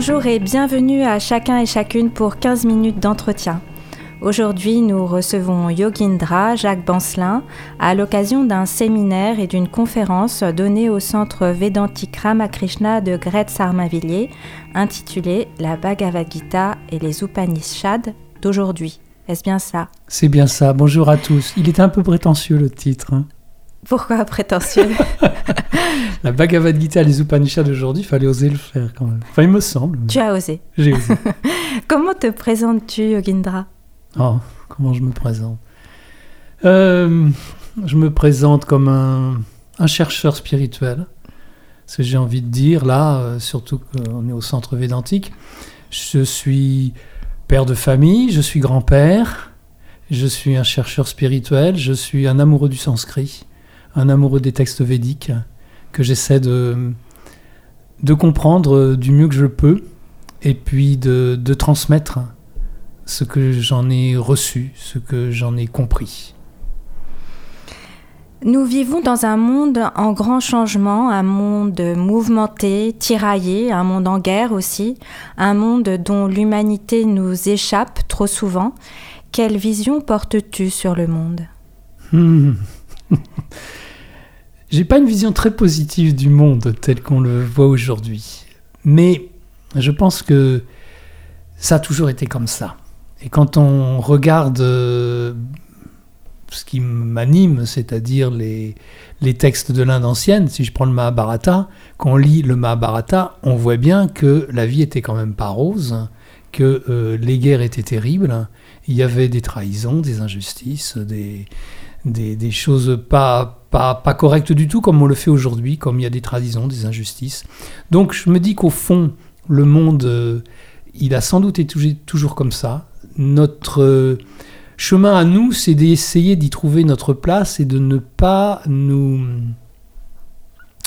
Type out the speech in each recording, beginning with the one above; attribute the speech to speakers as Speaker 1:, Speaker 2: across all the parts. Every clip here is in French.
Speaker 1: Bonjour et bienvenue à chacun et chacune pour 15 minutes d'entretien. Aujourd'hui, nous recevons Yogindra Jacques Bancelin à l'occasion d'un séminaire et d'une conférence donnée au centre Védantique Ramakrishna de Gret Sarmavilliers intitulée La Bhagavad Gita et les Upanishads d'aujourd'hui. Est-ce bien ça?
Speaker 2: C'est bien ça. Bonjour à tous. Il est un peu prétentieux le titre. Hein.
Speaker 1: Pourquoi prétentieux
Speaker 2: La Bhagavad Gita les Upanishads d'aujourd'hui, il fallait oser le faire quand même. Enfin, il me semble.
Speaker 1: Tu as osé.
Speaker 2: J'ai osé.
Speaker 1: Comment te présentes-tu, Yogindra?
Speaker 2: Oh, comment je me présente? Euh, Je me présente comme un, chercheur spirituel. Ce que j'ai envie de dire là, euh, surtout qu'on est au centre védantique. Je suis père de famille, je suis grand-père, je suis un chercheur spirituel, je suis un amoureux du sanskrit, un amoureux des textes védiques que j'essaie de, de comprendre du mieux que je peux et puis de, de transmettre ce que j'en ai reçu, ce que j'en ai compris.
Speaker 1: Nous vivons dans un monde en grand changement, un monde mouvementé, tiraillé, un monde en guerre aussi, un monde dont l'humanité nous échappe trop souvent. Quelle vision portes-tu sur le monde?
Speaker 2: Hmm. J'ai pas une vision très positive du monde tel qu'on le voit aujourd'hui, mais je pense que ça a toujours été comme ça. Et quand on regarde euh, ce qui m'anime, c'est-à-dire les, les textes de l'Inde ancienne, si je prends le Mahabharata, quand on lit le Mahabharata, on voit bien que la vie était quand même pas rose, que euh, les guerres étaient terribles, il y avait des trahisons, des injustices, des, des, choses pas, pas, pas, correctes du tout comme on le fait aujourd'hui, comme il y a des trahisons, des injustices. Donc je me dis qu'au fond, le monde, euh, il a sans doute été toujours comme ça, notre euh, chemin à nous, c'est d'essayer d'y trouver notre place et de ne pas nous,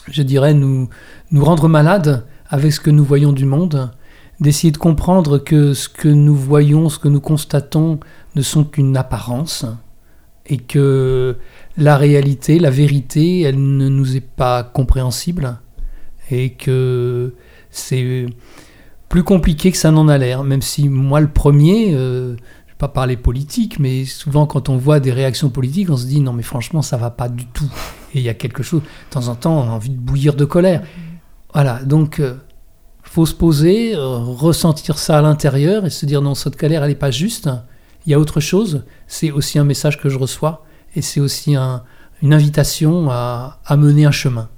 Speaker 2: je dirais, nous, nous rendre malades avec ce que nous voyons du monde, d'essayer de comprendre que ce que nous voyons, ce que nous constatons ne sont qu'une apparence et que la réalité, la vérité, elle ne nous est pas compréhensible et que c'est plus compliqué que ça n'en a l'air, même si moi le premier, euh, je ne vais pas parler politique, mais souvent quand on voit des réactions politiques, on se dit non mais franchement ça va pas du tout. Et il y a quelque chose, de temps en temps on a envie de bouillir de colère. Voilà, donc euh, faut se poser, euh, ressentir ça à l'intérieur et se dire non cette colère elle n'est pas juste, il y a autre chose, c'est aussi un message que je reçois et c'est aussi une invitation à mener un chemin.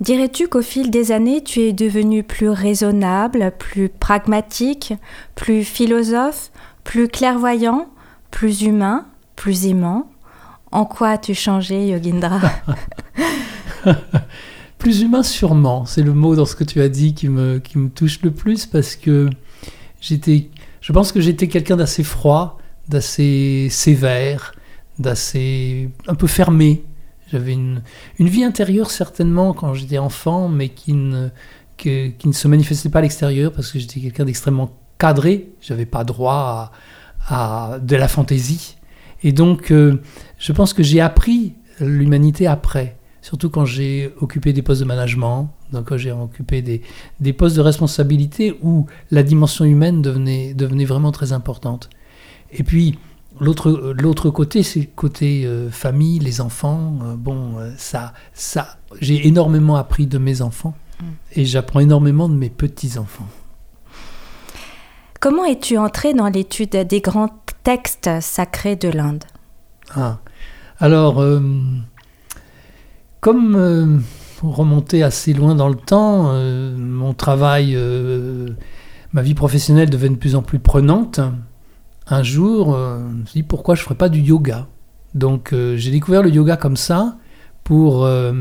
Speaker 1: Dirais-tu qu'au fil des années, tu es devenu plus raisonnable, plus pragmatique, plus philosophe, plus clairvoyant, plus humain, plus aimant? En quoi as-tu changé, Yogindra?
Speaker 2: Plus humain sûrement, c'est le mot dans ce que tu as dit qui me, qui me touche le plus parce que j'étais, je pense que j'étais quelqu'un d'assez froid, d'assez sévère, d'assez un peu fermé j'avais une, vie intérieure certainement quand j'étais enfant, mais qui ne, se manifestait pas à l'extérieur parce que j'étais quelqu'un d'extrêmement cadré. J'avais pas droit à, à, de la fantaisie. Et donc, euh, je pense que j'ai appris l'humanité après, surtout quand j'ai occupé des postes de management, donc quand j'ai occupé des, des, postes de responsabilité où la dimension humaine devenait, devenait vraiment très importante. Et puis, L'autre, côté, c'est le côté euh, famille, les enfants. Euh, bon, euh, ça, ça, j'ai énormément appris de mes enfants mm. et j'apprends énormément de mes petits-enfants.
Speaker 1: Comment es-tu entré dans l'étude des grands textes sacrés de l'Inde?
Speaker 2: Ah. Alors, comme remonter assez loin dans le temps, mon travail, ma vie professionnelle devenait de plus en plus prenante un jour, euh, je me suis dit pourquoi je ne ferais pas du yoga? Donc euh, j'ai découvert le yoga comme ça pour euh,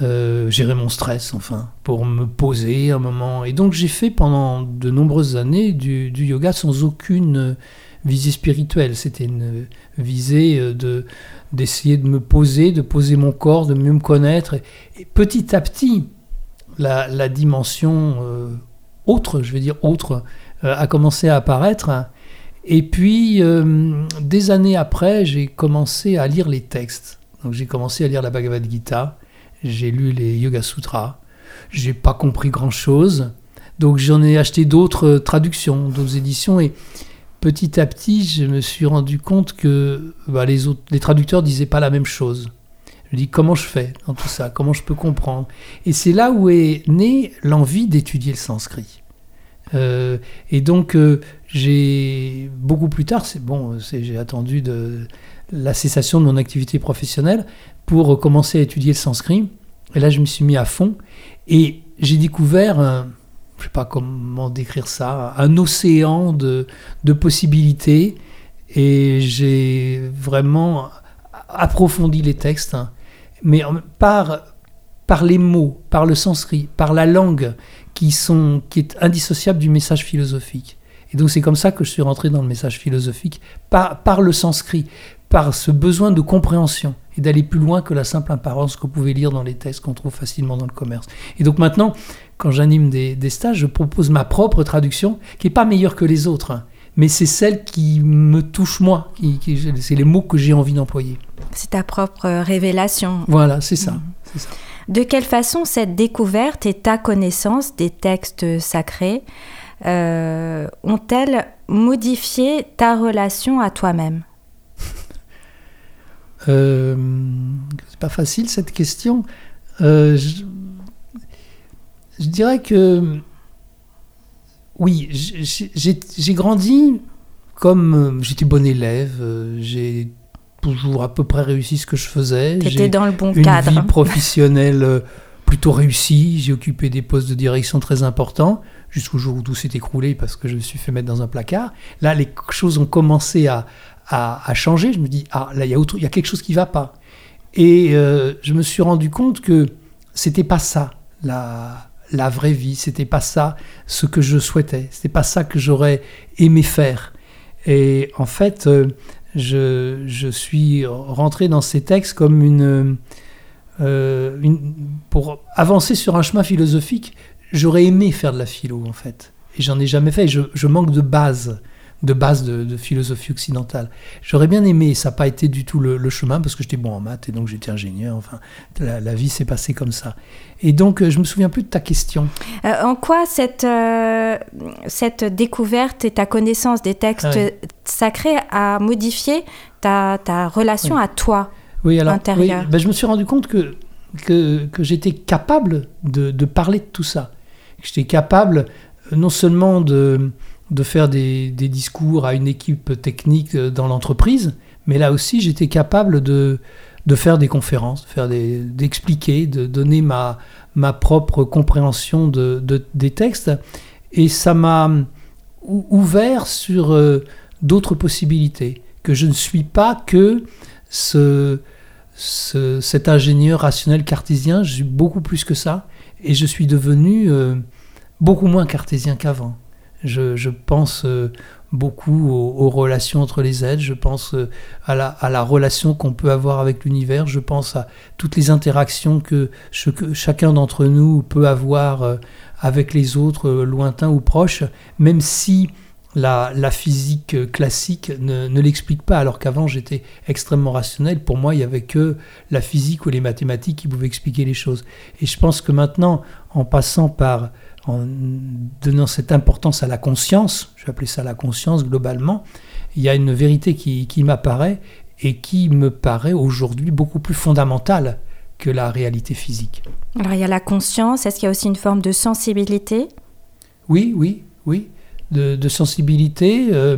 Speaker 2: gérer mon stress, enfin, pour me poser un moment. Et donc j'ai fait pendant de nombreuses années du, yoga sans aucune visée spirituelle. C'était une visée de d'essayer de me poser, de poser mon corps, de mieux me connaître. Et, petit à petit, la, dimension autre, je vais dire autre, a commencé à apparaître. Et puis, euh, des années après, j'ai commencé à lire les textes. Donc, j'ai commencé à lire la Bhagavad Gita, j'ai lu les Yoga Sutras. J'ai pas compris grand chose, Donc j'en ai acheté d'autres traductions, d'autres éditions, et petit à petit, je me suis rendu compte que bah, les, autres, les traducteurs disaient pas la même chose. Je me dis comment je fais dans tout ça, comment je peux comprendre? Et c'est là où est née l'envie d'étudier le sanskrit. Euh, et donc euh, j'ai beaucoup plus tard, c'est bon, j'ai attendu de la cessation de mon activité professionnelle pour commencer à étudier le sanskrit. Et là, je me suis mis à fond et j'ai découvert, je sais pas comment décrire ça, un océan de, de possibilités et j'ai vraiment approfondi les textes, hein. mais par, par les mots, par le sanskrit, par la langue qui, sont, qui est indissociable du message philosophique. Et donc c'est comme ça que je suis rentré dans le message philosophique, par, par le sanskrit, par ce besoin de compréhension et d'aller plus loin que la simple apparence qu'on pouvait lire dans les textes qu'on trouve facilement dans le commerce. Et donc maintenant, quand j'anime des, stages, je propose ma propre traduction, qui n'est pas meilleure que les autres, hein. mais c'est celle qui me touche moi, qui, c'est les mots que j'ai envie d'employer.
Speaker 1: C'est ta propre révélation.
Speaker 2: Voilà, c'est ça,
Speaker 1: mmh. ça. De quelle façon cette découverte et ta connaissance des textes sacrés euh, ont-elles modifié ta relation à toi-même
Speaker 2: euh, C'est pas facile cette question. Euh, je, dirais que oui, j'ai grandi comme euh, j'étais bon élève, j'ai toujours à peu près réussi ce que je faisais.
Speaker 1: J'étais dans le bon
Speaker 2: une
Speaker 1: cadre.
Speaker 2: Une vie professionnelle plutôt réussie, j'ai occupé des postes de direction très importants jusqu'au jour où tout s'est écroulé parce que je me suis fait mettre dans un placard. Là, les choses ont commencé à, à, changer. Je me dis, ah, là, il y, a il y a quelque chose qui ne va pas. Et euh, je me suis rendu compte que c'était pas ça, la, la vraie vie. C'était pas ça ce que je souhaitais. C'était pas ça que j'aurais aimé faire. Et en fait, euh, je, je, suis rentré dans ces textes comme une, euh, une, pour avancer sur un chemin philosophique j'aurais aimé faire de la philo, en fait. Et j'en ai jamais fait. Je, manque de base, de base de, philosophie occidentale. J'aurais bien aimé, ça n'a pas été du tout le, chemin, parce que j'étais bon en maths et donc j'étais ingénieur. Enfin, la, vie s'est passée comme ça. Et donc, euh, je me souviens plus de ta question.
Speaker 1: Euh, en quoi cette, euh, cette découverte et ta connaissance des textes ah sacrés a modifié ta, ta relation à toi
Speaker 2: oui, alors, intérieure oui, ben, Je me suis rendu compte que, que, que j'étais capable de, de parler de tout ça j'étais capable non seulement de, de faire des, discours à une équipe technique euh, dans l'entreprise, mais là aussi j'étais capable de, de faire des conférences, d'expliquer, de, donner ma, ma propre compréhension de, des textes. Et ça m'a ouvert sur euh, d'autres possibilités, que je ne suis pas que ce, ce, cet ingénieur rationnel cartésien, je suis beaucoup plus que ça, et je suis devenu beaucoup moins cartésien qu'avant. Je, pense euh, beaucoup aux, relations entre les êtres, je pense euh, à, la, relation qu'on peut avoir avec l'univers, je pense à toutes les interactions que, chacun d'entre nous peut avoir euh, avec les autres, lointains ou proches, même si la, la physique classique ne, ne l'explique pas, alors qu'avant j'étais extrêmement rationnel. Pour moi, il n'y avait que la physique ou les mathématiques qui pouvaient expliquer les choses. Et je pense que maintenant, en passant par en donnant cette importance à la conscience, je vais appeler ça la conscience globalement, il y a une vérité qui, m'apparaît et qui me paraît aujourd'hui beaucoup plus fondamentale que la réalité physique.
Speaker 1: Alors il y a la conscience, est-ce qu'il y a aussi une forme de sensibilité?
Speaker 2: Oui, oui, oui, de, sensibilité euh,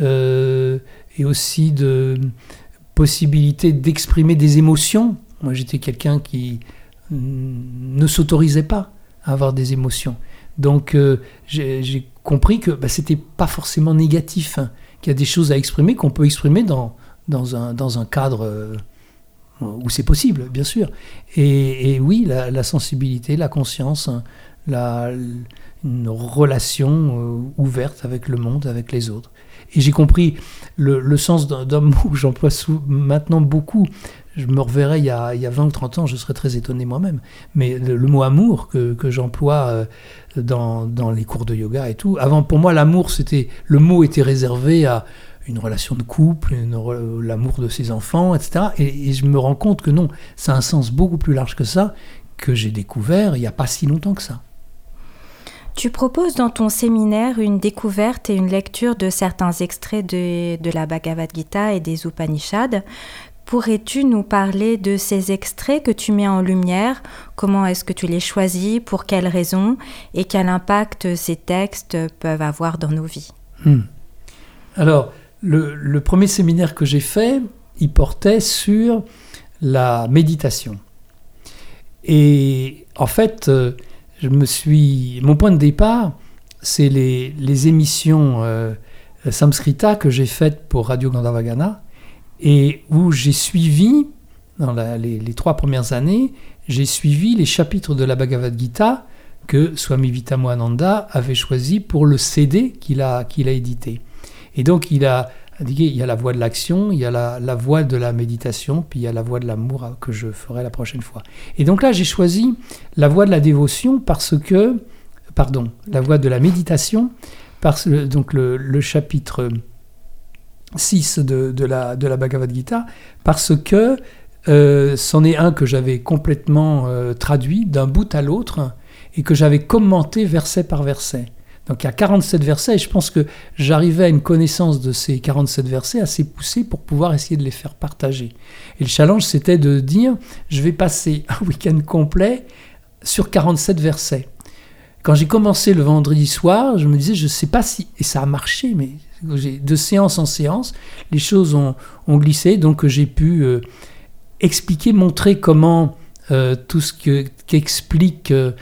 Speaker 2: euh, et aussi de possibilité d'exprimer des émotions. Moi j'étais quelqu'un qui ne s'autorisait pas avoir des émotions. Donc euh, j'ai compris que bah, c'était pas forcément négatif, hein, qu'il y a des choses à exprimer qu'on peut exprimer dans, dans, un, dans un cadre euh, où c'est possible, bien sûr. Et, oui, la, sensibilité, la conscience, hein, la, une relation euh, ouverte avec le monde, avec les autres. Et j'ai compris le, le sens d'un mot que j'emploie maintenant beaucoup, je me reverrai il y, a, il y a 20 ou 30 ans, je serais très étonné moi-même. Mais le, mot amour que, j'emploie euh, dans, les cours de yoga et tout, avant pour moi l'amour, c'était le mot était réservé à une relation de couple, l'amour de ses enfants, etc. Et, je me rends compte que non, ça a un sens beaucoup plus large que ça, que j'ai découvert il n'y a pas si longtemps que ça.
Speaker 1: Tu proposes dans ton séminaire une découverte et une lecture de certains extraits de la Bhagavad Gita et des Upanishads. Pourrais-tu nous parler de ces extraits que tu mets en lumière? Comment est-ce que tu les choisis? Pour quelles raisons? Et quel impact ces textes peuvent avoir dans nos vies? Hmm.
Speaker 2: Alors, le, premier séminaire que j'ai fait, il portait sur la méditation. Et en fait, euh, je me suis, mon point de départ, c'est les, émissions euh, que j'ai faites pour Radio Gandhavagana et où j'ai suivi, dans les, trois premières années, j'ai suivi les chapitres de la Bhagavad Gita que Swami Vitamoananda avait choisi pour le CD qu'il a, qu'il a édité. Et donc il a indiqué, il y a la voie de l'action, il y a la, la voie de la méditation, puis il y a la voie de l'amour que je ferai la prochaine fois. Et donc là j'ai choisi la voie de la dévotion parce que, pardon, la voie de la méditation, parce donc le chapitre 6 de, la, de la Bhagavad Gita, parce que euh, c'en est un que j'avais complètement euh, traduit d'un bout à l'autre et que j'avais commenté verset par verset. Donc il y a 47 versets et je pense que j'arrivais à une connaissance de ces 47 versets assez poussée pour pouvoir essayer de les faire partager. Et le challenge c'était de dire je vais passer un week-end complet sur 47 versets. Quand j'ai commencé le vendredi soir, je me disais je ne sais pas si et ça a marché mais de séance en séance, les choses ont, glissé, donc j'ai pu euh, expliquer, montrer comment euh, tout ce qu'explique euh,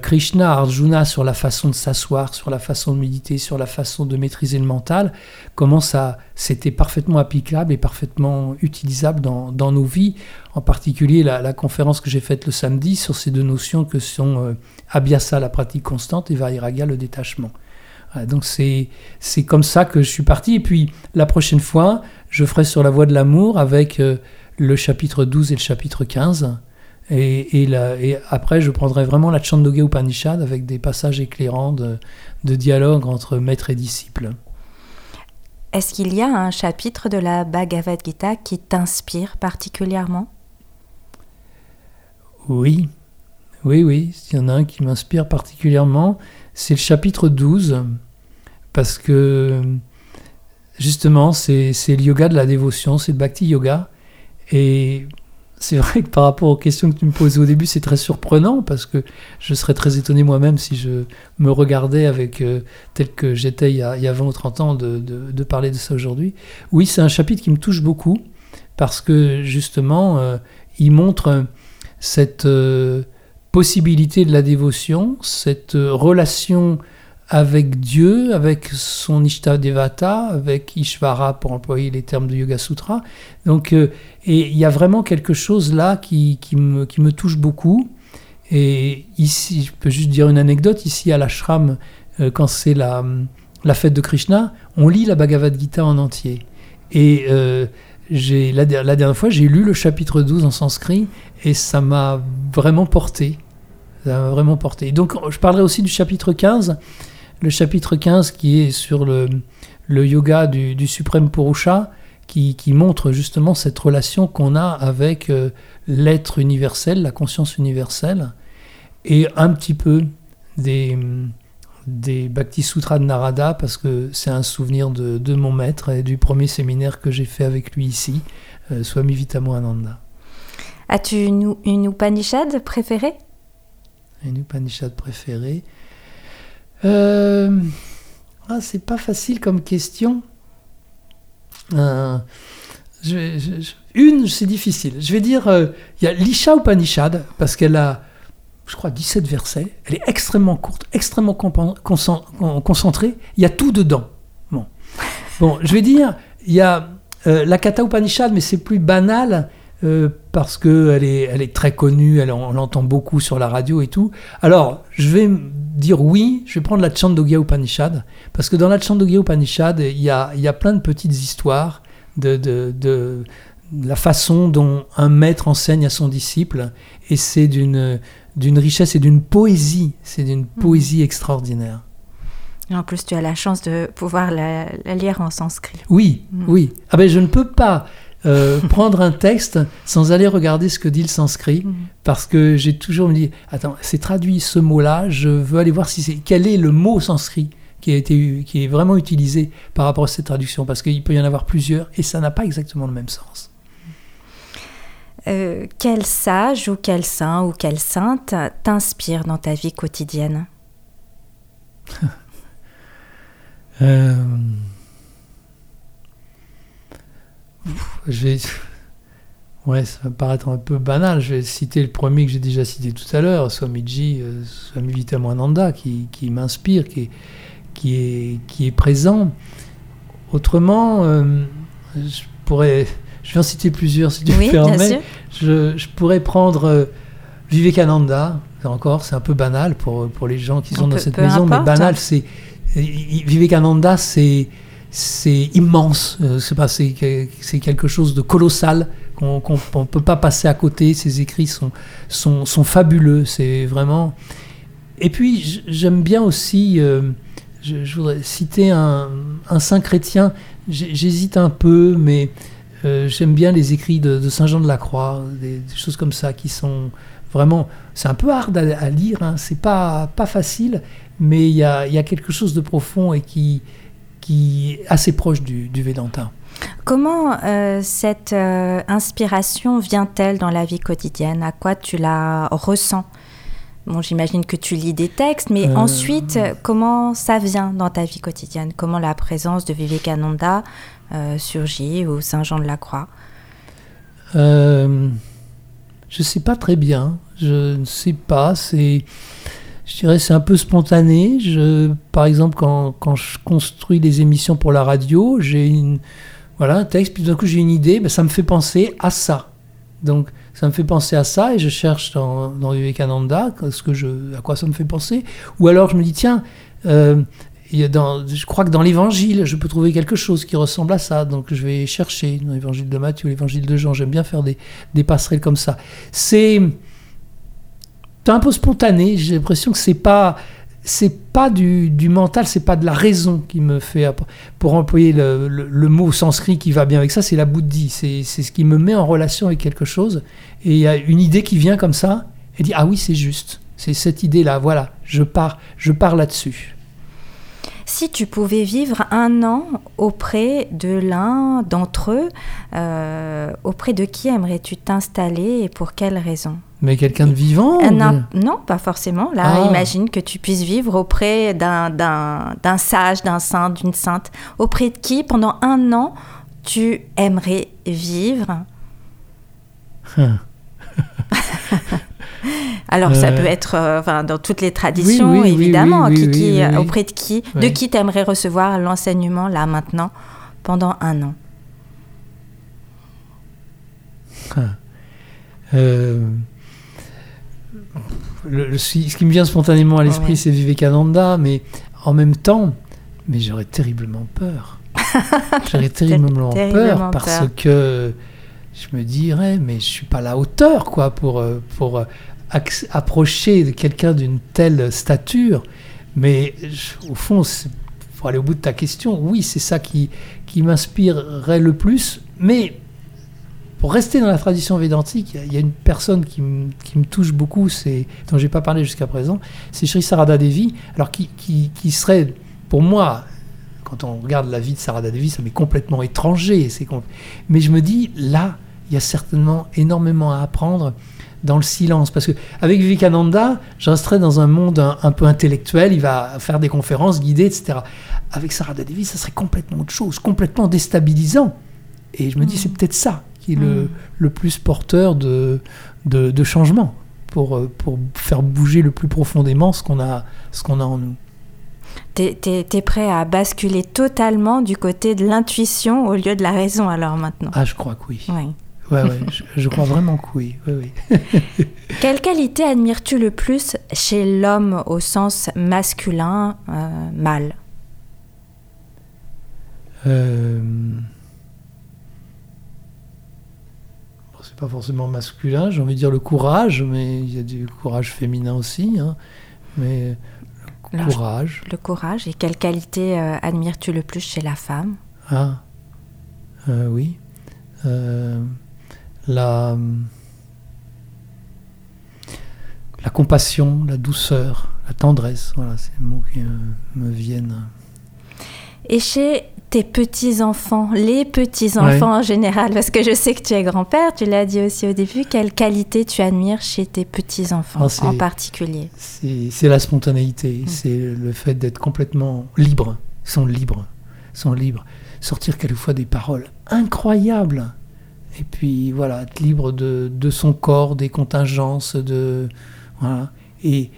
Speaker 2: Krishna Arjuna sur la façon de s'asseoir, sur la façon de méditer, sur la façon de maîtriser le mental, comment ça c'était parfaitement applicable et parfaitement utilisable dans, nos vies, en particulier la, conférence que j'ai faite le samedi sur ces deux notions que sont Abhyasa, la pratique constante, et Vairagya, le détachement. Donc c'est comme ça que je suis parti. Et puis la prochaine fois, je ferai sur la voie de l'amour avec euh, le chapitre 12 et le chapitre 15. Et, et, après, je prendrai vraiment la Chandogya Upanishad avec des passages éclairants de, de dialogue entre maître et disciple.
Speaker 1: Est-ce qu'il y a un chapitre de la Bhagavad Gita qui t'inspire particulièrement?
Speaker 2: Oui, oui, oui, il y en a un qui m'inspire particulièrement. C'est le chapitre 12 parce que justement, c'est le yoga de la dévotion, c'est le bhakti yoga. Et c'est vrai que par rapport aux questions que tu me posais au début, c'est très surprenant parce que je serais très étonné moi-même si je me regardais avec euh, tel que j'étais il, y a 20 ou 30 ans de, parler de ça aujourd'hui. Oui, c'est un chapitre qui me touche beaucoup parce que justement, euh, il montre cette euh, possibilité de la dévotion, cette relation avec Dieu, avec son Ishta Devata, avec Ishvara pour employer les termes de Yoga Sutra. Donc, euh, et il y a vraiment quelque chose là qui, qui, me, qui, me, touche beaucoup. Et ici, je peux juste dire une anecdote, ici à l'ashram, euh, quand c'est la, la fête de Krishna, on lit la Bhagavad Gita en entier. Et euh, j'ai, la, dernière fois, j'ai lu le chapitre 12 en sanskrit et ça m'a vraiment porté. Ça m'a vraiment porté. Donc, je parlerai aussi du chapitre 15 le chapitre 15 qui est sur le, le yoga du, suprême Purusha, qui, qui, montre justement cette relation qu'on a avec euh, l'être universel, la conscience universelle, et un petit peu des, des Bhakti Sutras de Narada, parce que c'est un souvenir de, de, mon maître et du premier séminaire que j'ai fait avec lui ici, euh, Swami Vitamo Ananda.
Speaker 1: As-tu une, une Upanishad préférée?
Speaker 2: Une Upanishad préférée euh, ah, c'est pas facile comme question. Euh, une, c'est difficile. Je vais dire, euh, il y a l'Isha Upanishad, parce qu'elle a, je crois, 17 versets. Elle est extrêmement courte, extrêmement concentrée. Il y a tout dedans. Bon, bon je vais dire, il y a la Kata Upanishad, mais c'est plus banal. parce qu'elle est, elle est très connue, elle, on l'entend beaucoup sur la radio et tout. Alors, je vais dire oui, je vais prendre la Chandogya Upanishad, parce que dans la Chandogya Upanishad, il y a, y a plein de petites histoires de, de, de, la façon dont un maître enseigne à son disciple, et c'est d'une, d'une richesse et d'une poésie, c'est d'une hmm. poésie extraordinaire.
Speaker 1: Et en plus, tu as la chance de pouvoir la, lire en sanskrit.
Speaker 2: Oui, hmm. oui. Ah ben, je ne peux pas euh, prendre un texte sans aller regarder ce que dit le sanskrit,
Speaker 1: Mhm.
Speaker 2: parce que j'ai toujours me dit, attends, c'est traduit ce mot-là, je veux aller voir si c'est quel est le mot sanskrit qui a été qui est vraiment utilisé par rapport à cette traduction, parce qu'il peut y en avoir plusieurs et ça n'a pas exactement le même sens.
Speaker 1: Euh, quel sage ou quel saint ou quelle sainte t'inspire dans ta vie quotidienne
Speaker 2: Euh. Ouais, ça va paraître un peu banal. Je vais citer le premier que j'ai déjà cité tout à l'heure, Swamiji, euh, Swami Vitamananda, qui, m'inspire, qui est présent. Autrement, euh, je pourrais... Je vais en citer plusieurs, si tu me
Speaker 1: Oui, bien
Speaker 2: permets.
Speaker 1: sûr.
Speaker 2: Je, je pourrais prendre euh, Vivekananda, encore, c'est un peu banal pour, pour les gens qui
Speaker 1: On
Speaker 2: sont dans
Speaker 1: peut-
Speaker 2: cette maison, mais banal, c'est. Vivekananda, c'est c'est immense, euh, c'est quelque chose de colossal qu'on qu'on on peut pas passer à côté. Ses écrits sont sont, sont fabuleux, c'est vraiment. Et puis j'aime bien aussi, euh, je, je voudrais citer un, un saint chrétien. J'hésite un peu, mais euh, j'aime bien les écrits de, de Saint Jean de la Croix, des, des choses comme ça qui sont vraiment. C'est un peu hard à, à lire, hein, c'est pas pas facile, mais il y a, il y a quelque chose de profond et qui qui est assez proche du, du Vedanta.
Speaker 1: Comment euh, cette euh, inspiration vient-elle dans la vie quotidienne? À quoi tu la ressens? Bon, j'imagine que tu lis des textes, mais
Speaker 2: Euh,
Speaker 1: ensuite, comment ça vient dans ta vie quotidienne? Comment la présence de Vivekananda surgit ou Saint Jean de la Croix
Speaker 2: Euh, je sais pas très bien. Je ne sais pas. C'est, je dirais, c'est un peu spontané. Je, par exemple, quand, quand je construis les émissions pour la radio, j'ai voilà, un texte, puis d'un coup j'ai une idée, ben, ça me fait penser à ça. Donc, ça me fait penser à ça et je cherche dans, dans Vivekananda ce que je, à quoi ça me fait penser. Ou alors je me dis, tiens, euh, je crois que dans l'évangile, je peux trouver quelque chose qui ressemble à ça. Donc, je vais chercher dans l'évangile de Matthieu, l'évangile de Jean. J'aime bien faire des, passerelles comme ça. C'est un peu spontané. J'ai l'impression que c'est pas pas du, du mental, c'est pas de la raison qui me fait pour employer le, mot sanskrit qui va bien avec ça, c'est la bouddhie. C'est ce qui me met en relation avec quelque chose. Et il y a une idée qui vient comme ça et dit ah oui c'est juste. C'est cette idée là. Voilà, je pars je pars là-dessus.
Speaker 1: Si tu pouvais vivre un an auprès de l'un d'entre eux, euh, auprès de qui aimerais-tu t'installer et pour quelle raison?
Speaker 2: Mais quelqu'un de vivant. Ou-
Speaker 1: Non, pas forcément. Là,
Speaker 2: Ah.
Speaker 1: imagine que tu puisses vivre auprès d'un- sage, d'un saint, d'une sainte. Auprès de qui, pendant un an, tu aimerais vivre?
Speaker 2: Hum.
Speaker 1: Alors, ça
Speaker 2: Euh.
Speaker 1: peut être euh, enfin, dans toutes les traditions,
Speaker 2: oui, oui,
Speaker 1: évidemment.
Speaker 2: oui,
Speaker 1: qui, qui-. Auprès de qui De qui t'aimerais recevoir l'enseignement, là, maintenant, pendant un an?
Speaker 2: Euh, le- le- ce qui me vient spontanément à l'esprit,
Speaker 1: Ouais.
Speaker 2: c'est Vivekananda, mais en même temps, mais j'aurais terriblement peur. J'aurais terriblement,
Speaker 1: terriblement
Speaker 2: peur parce
Speaker 1: peur.
Speaker 2: que je me dirais, mais je suis pas à la hauteur, quoi, pour, euh, pour euh, approcher de quelqu'un d'une telle stature. Mais au fond, pour aller au bout de ta question, oui, c'est ça qui, qui m'inspirerait le plus. Mais pour rester dans la tradition védantique, il y a- une personne qui, me- qui me touche beaucoup, c'est dont j'ai pas parlé jusqu'à présent, c'est Sri Sarada Devi, alors qui, qui, qui serait pour moi, quand on regarde la vie de Sarada Devi, ça m'est complètement étranger. C'est com- Mais je me dis, là, il y a certainement énormément à apprendre dans le silence. Parce que avec Vivekananda, je resterai dans un monde un, un peu intellectuel, il va faire des conférences guidées, etc. Avec Sarada Devi, ça serait complètement autre chose, complètement déstabilisant. Et je me dis, c'est peut-être ça qui est le,
Speaker 1: Mm.
Speaker 2: le plus porteur de, de, de changement pour, euh, pour faire bouger le plus profondément ce qu'on a, ce qu'on a en nous.
Speaker 1: T'es es, prêt à basculer totalement du côté de l'intuition au lieu de la raison, alors, maintenant?
Speaker 2: Ah, je crois que oui.
Speaker 1: Oui.
Speaker 2: Ouais, ouais, je, je crois vraiment que oui. oui, oui.
Speaker 1: Quelle qualité admires-tu le plus chez l'homme au sens masculin, euh, mâle?
Speaker 2: Euh, bon, c'est pas forcément masculin, j'ai envie de dire le courage, mais il y a du courage féminin aussi. hein. Mais le
Speaker 1: Alors,
Speaker 2: courage.
Speaker 1: Le courage. Et quelle qualité euh, admires-tu le plus chez la femme?
Speaker 2: Ah, euh, oui. La, la compassion, la douceur, la tendresse. Voilà, c'est les mots qui me viennent.
Speaker 1: Et chez tes petits-enfants, les petits-enfants en général, parce que je sais que tu es grand-père, tu l'as dit aussi au début, quelle qualité tu admires chez tes petits-enfants ah, en particulier
Speaker 2: C'est la spontanéité, mm. c'est le fait d'être complètement libre, sont libres, sont libres. Sortir quelquefois des paroles incroyables, et puis voilà, être libre de, de son corps, des contingences, de... Voilà. Et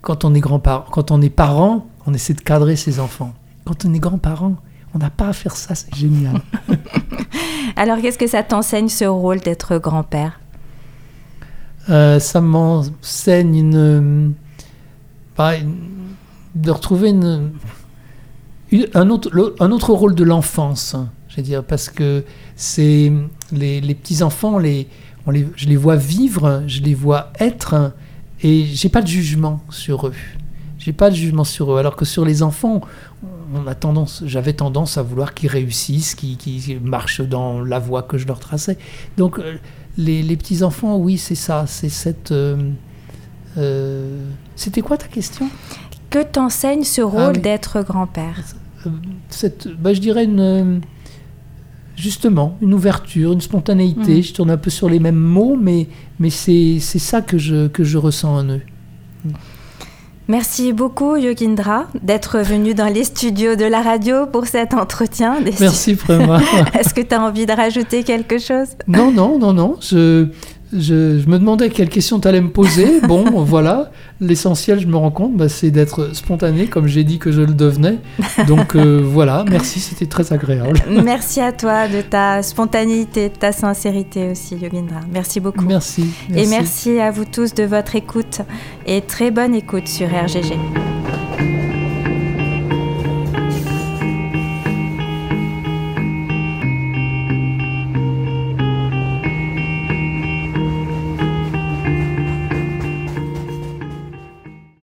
Speaker 2: quand on est grand-parent, quand on est parent, on essaie de cadrer ses enfants. Quand on est grand-parent, on n'a pas à faire ça, c'est génial.
Speaker 1: Alors, qu'est-ce que ça t'enseigne ce rôle d'être grand-père?
Speaker 2: Euh, Ça m'enseigne une, de retrouver une, un, autre, un autre rôle de l'enfance, je veux dire, parce que c'est les, les petits-enfants, les, les, je les vois vivre, je les vois être, et j'ai pas de jugement sur eux. J'ai pas de jugement sur eux. Alors que sur les enfants, on a tendance, j'avais tendance à vouloir qu'ils réussissent, qu'ils marchent dans la voie que je leur traçais. Donc euh, les, petits enfants, oui, c'est ça, c'est cette. Euh, euh, c'était quoi ta question?
Speaker 1: Que t'enseigne ce rôle ah d'être grand-père
Speaker 2: cette, bah, je dirais une justement une ouverture, une spontanéité. Mm. Je tourne un peu sur les mêmes mots, mais, mais c'est ça que je, que je ressens en eux.
Speaker 1: Merci beaucoup Yogindra d'être venu dans les studios de la radio pour cet entretien.
Speaker 2: Merci vraiment.
Speaker 1: Est-ce que tu as envie de rajouter quelque chose?
Speaker 2: Non, non, non, non. Je, je, me demandais quelle question tu allais me poser. Bon, voilà. L'essentiel, je me rends compte, bah, c'est d'être spontané, comme j'ai dit que je le devenais. Donc euh, voilà, merci, c'était très agréable.
Speaker 1: merci à toi de ta spontanéité, de ta sincérité aussi, Yogindra. Merci beaucoup.
Speaker 2: Merci,
Speaker 1: merci. Et merci à vous tous de votre écoute. Et très bonne écoute sur RGG.